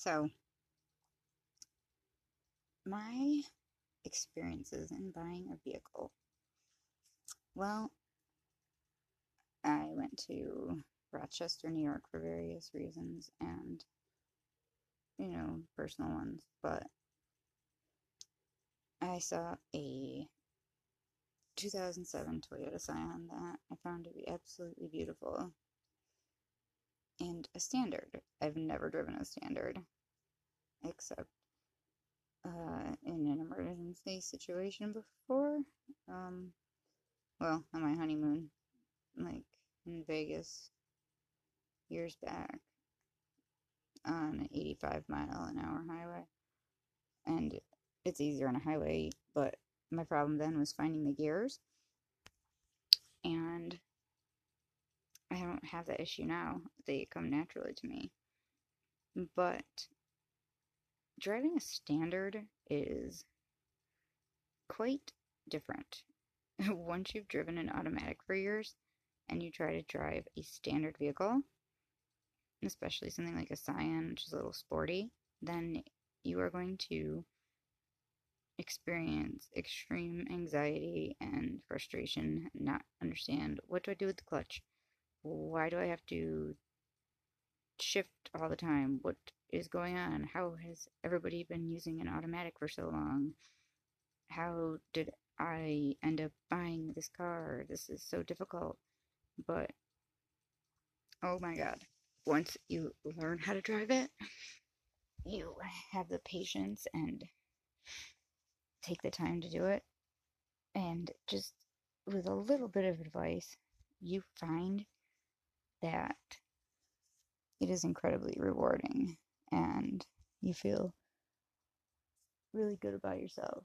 So, my experiences in buying a vehicle. Well, I went to Rochester, New York for various reasons and, you know, personal ones, but I saw a 2007 Toyota Scion that I found to be absolutely beautiful and a standard. I've never driven a standard except uh, in an emergency situation before. Um, well, on my honeymoon, like in Vegas, years back, on an 85 mile an hour highway. And it's easier on a highway, but my problem then was finding the gears. And I don't have that issue now. They come naturally to me. But driving a standard is quite different. Once you've driven an automatic for years and you try to drive a standard vehicle, especially something like a Scion, which is a little sporty, then you are going to experience extreme anxiety and frustration, not understand what do I do with the clutch? Why do I have to shift all the time? What is going on? How has everybody been using an automatic for so long? How did I end up buying this car? This is so difficult. But oh my god, once you learn how to drive it, you have the patience and take the time to do it. And just with a little bit of advice, you find that it is incredibly rewarding and you feel really good about yourself.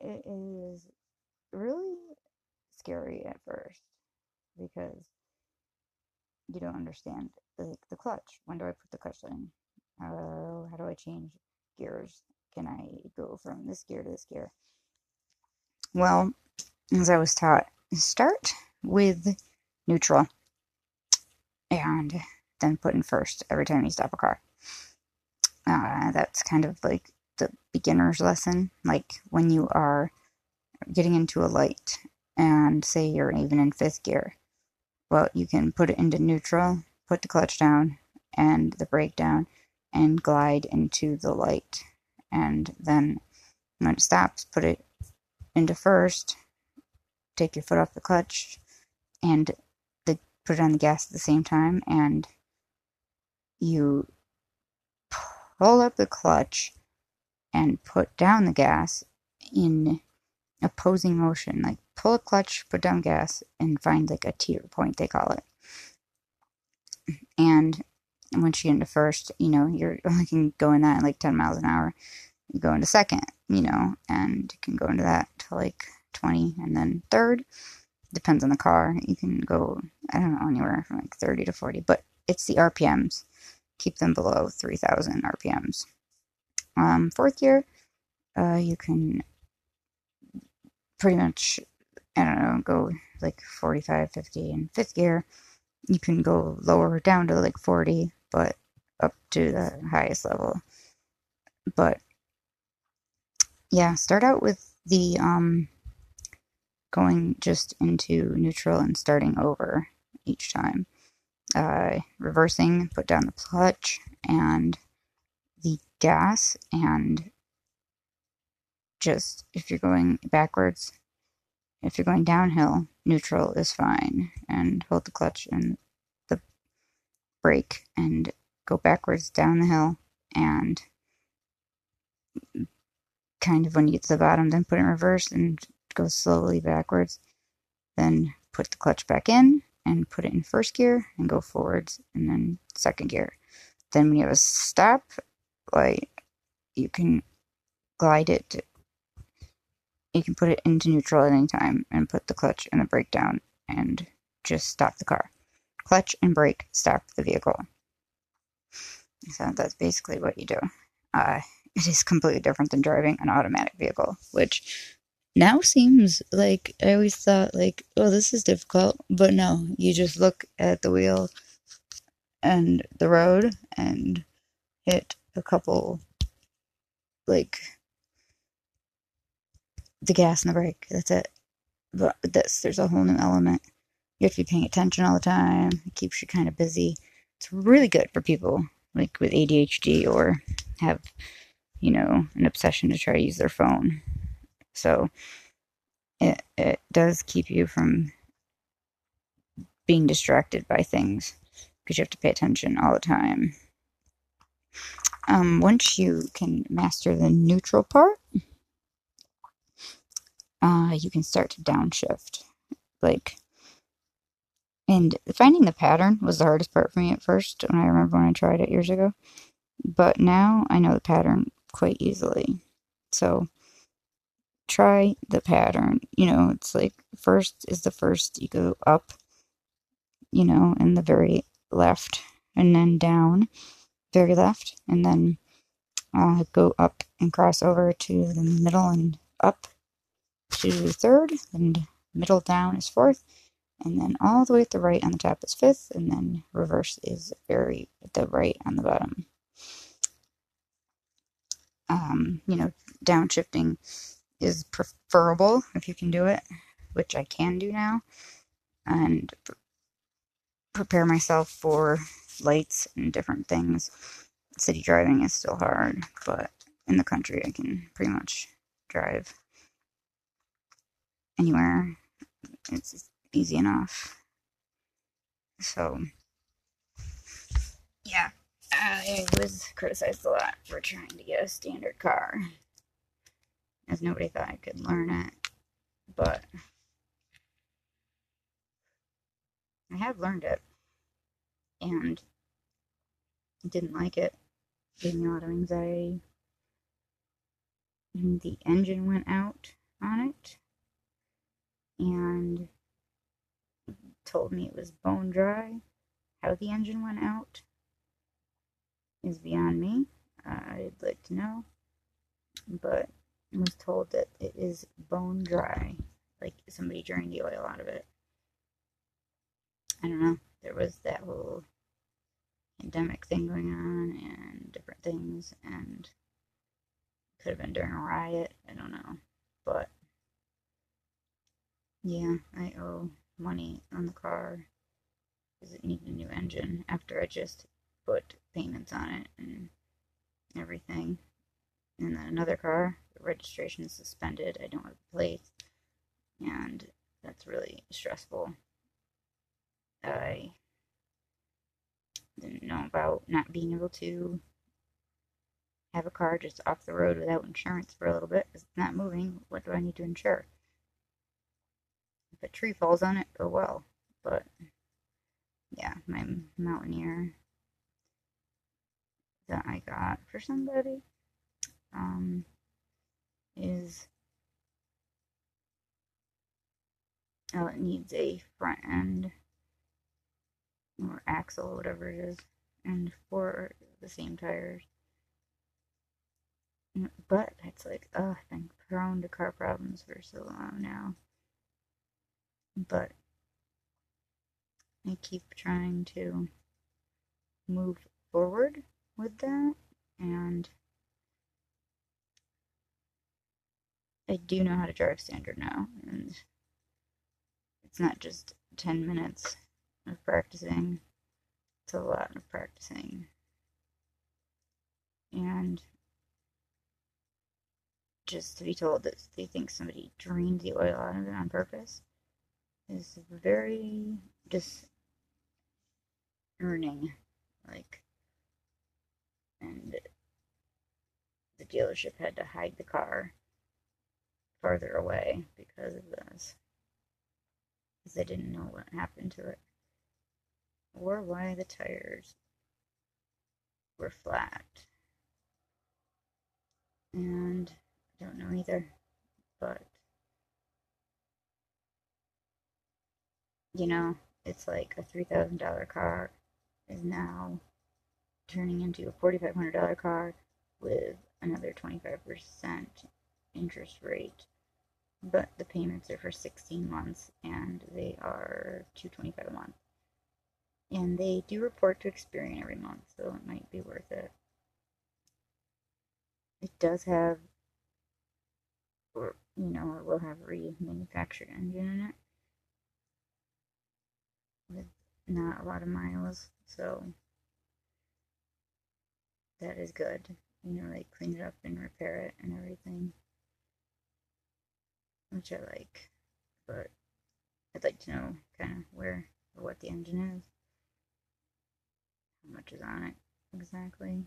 It is really scary at first because you don't understand like the clutch. When do I put the clutch in? Uh, how do I change gears? Can I go from this gear to this gear? Well, as I was taught, start with neutral and then put in first every time you stop a car. Uh, that's kind of like the beginner's lesson. Like when you are getting into a light and say you're even in fifth gear, well, you can put it into neutral, put the clutch down and the brake down, and glide into the light. And then when it stops, put it into first, take your foot off the clutch, and put it on the gas at the same time, and you pull up the clutch and put down the gas in opposing motion. Like pull a clutch, put down gas, and find like a teeter point, they call it. And once you get into first, you know, you're only can go in that at like 10 miles an hour. You go into second, you know, and you can go into that to like 20. And then third, depends on the car. You can go, I don't know, anywhere from like 30 to 40, but it's the RPMs. Keep them below 3,000 RPMs. Um, fourth gear, uh, you can pretty much, I don't know, go like 45, 50 in fifth gear. You can go lower down to like 40, but up to the highest level. But yeah, start out with the um going just into neutral and starting over each time. Uh, reversing, put down the clutch and the gas, and just if you're going backwards, if you're going downhill, neutral is fine, and hold the clutch and the brake and go backwards down the hill and kind of when you get to the bottom, then put it in reverse and go slowly backwards. Then put the clutch back in and put it in first gear and go forwards and then second gear. Then when you have a stop, like you can glide it. You can put it into neutral at any time and put the clutch and the brake down and just stop the car. Clutch and brake stop the vehicle. So that's basically what you do. Uh, it is completely different than driving an automatic vehicle, which now seems like I always thought like, oh, this is difficult, but no, you just look at the wheel and the road and hit a couple like the gas and the brake. That's it. But this there's a whole new element. You have to be paying attention all the time. It keeps you kind of busy. It's really good for people like with ADHD or have, you know, an obsession to try to use their phone. So it it does keep you from being distracted by things because you have to pay attention all the time. Um, once you can master the neutral part, uh, you can start to downshift. Like, and finding the pattern was the hardest part for me at first when I remember when I tried it years ago. But now I know the pattern quite easily. So try the pattern. You know, it's like first is the first, you go up, you know, in the very left, and then down, very left, and then uh, go up and cross over to the middle and up to third, and middle down is fourth, and then all the way at the right on the top is fifth, and then reverse is very at the right on the bottom. Um, you know, downshifting is preferable if you can do it, which I can do now, and prepare myself for lights and different things. City driving is still hard, but in the country I can pretty much drive anywhere. It's easy enough. So, yeah, I was criticized a lot for trying to get a standard car, as nobody thought I could learn it. But I have learned it, and didn't like it. Gave me a lot of anxiety. And the engine went out on it and told me it was bone dry. How the engine went out is beyond me. Uh, I'd like to know. But I was told that it is bone dry, like somebody drained the oil out of it. I don't know. There was that whole pandemic thing going on and different things, and could have been during a riot. I don't know. But yeah, I owe money on the car because it needed a new engine after I just put payments on it and everything. And then another car, the registration is suspended. I don't have a plate, and that's really stressful. I didn't know about not being able to have a car just off the road without insurance for a little bit it's not moving. What do I need to insure? If a tree falls on it, oh well. But yeah, my Mountaineer that I got for somebody um, is oh, it needs a front end or axle, whatever it is, and for the same tires. But it's like, oh, I've been prone to car problems for so long now. But I keep trying to move forward with that, and I do know how to drive standard now, and it's not just 10 minutes of practicing. It's a lot of practicing. And just to be told that they think somebody drained the oil out of it on purpose is very discerning. Like, and the dealership had to hide the car farther away because of this. Because they didn't know what happened to it or why the tires were flat. And I don't know either, but you know, it's like a $3,000 car is now turning into a $4,500 car with another 25% interest rate. But the payments are for 16 months and they are 225 a month. And they do report to Experian every month, so it might be worth it. It does have, or you know, it will have remanufactured engine in it with not a lot of miles, so that is good. You know, they clean it up and repair it and everything, which I like. But I'd like to know kind of where or what the engine is, how much is on it exactly.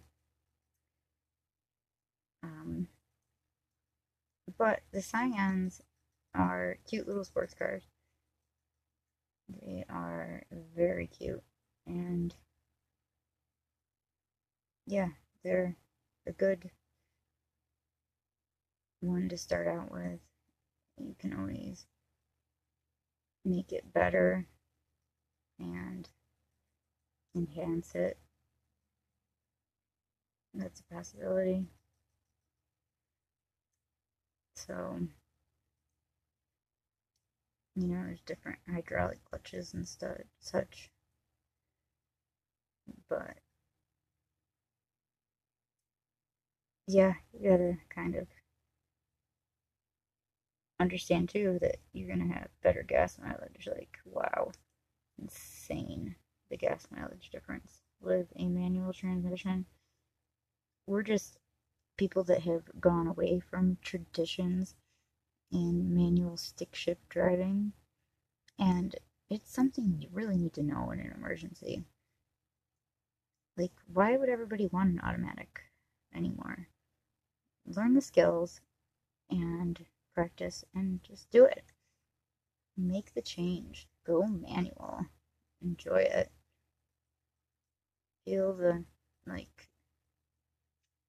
Um, but the Scions are cute little sports cars. They are very cute and yeah, they're a good one to start out with. You can always make it better and enhance it. That's a possibility. So, you know, there's different hydraulic clutches and stuff, such. But, yeah, you gotta kind of understand too that you're gonna have better gas mileage. Like, wow, insane the gas mileage difference with a manual transmission. We're just people that have gone away from traditions and manual stick shift driving, and it's something you really need to know in an emergency. Like, why would everybody want an automatic anymore? Learn the skills practice and just do it. Make the change. Go manual. Enjoy it. Feel the, like,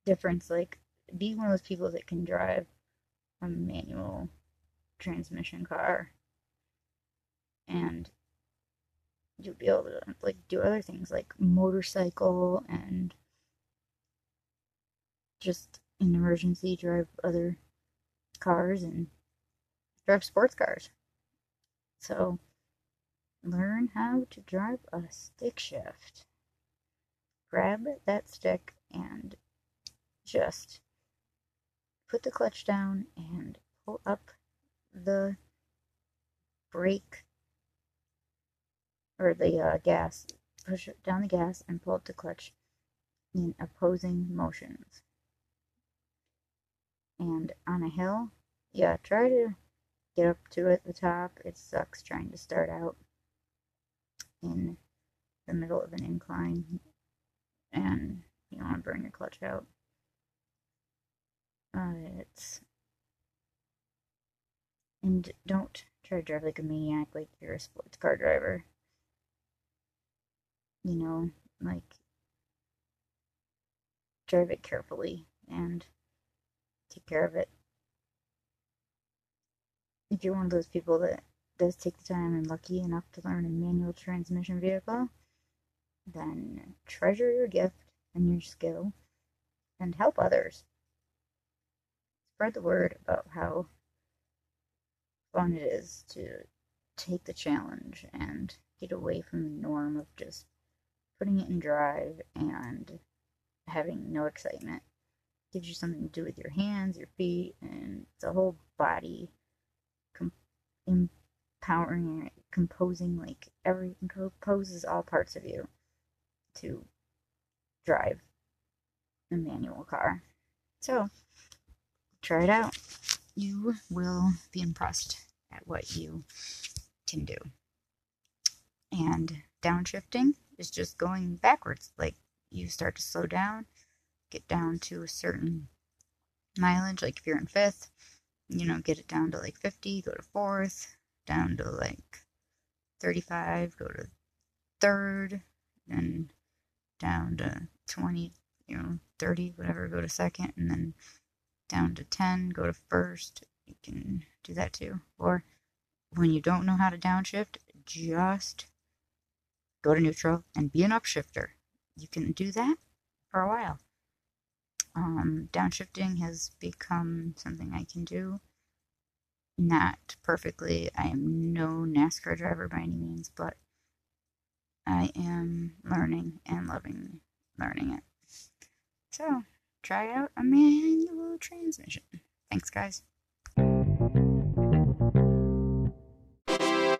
difference. Like, be one of those people that can drive a manual transmission car and you'll be able to like do other things like motorcycle and just in emergency drive other cars and drive sports cars so learn how to drive a stick shift grab that stick and just put the clutch down and pull up the brake or the uh, gas, push down the gas and pull up the clutch in opposing motions. And on a hill, yeah, try to get up to it, the top. It sucks trying to start out in the middle of an incline and you don't want to burn your clutch out. It's and don't try to drive like a maniac like you're a sports car driver. You know, like drive it carefully and take care of it. If you're one of those people that does take the time and lucky enough to learn a manual transmission vehicle, then treasure your gift and your skill and help others spread the word about how fun it is to take the challenge and get away from the norm of just putting it in drive and having no excitement. Gives you something to do with your hands, your feet, and the whole body com- empowering, composing like every composes all parts of you to drive a manual car. So try it out. You will be impressed at what you can do. And downshifting is just going backwards. Like you start to slow down, get down to a certain mileage. Like if you're in fifth, you know, get it down to like 50, go to fourth, down to like 35, go to third, then down to 20, you know, 30, whatever, go to second, and then down to 10, go to first. You can do that too. Or when you don't know how to downshift, just go to neutral and be an upshifter. You can do that for a while. Um, downshifting has become something I can do. Not perfectly. I am no NASCAR driver by any means, but I am learning and loving learning it. So, try out a manual transmission. Thanks, guys.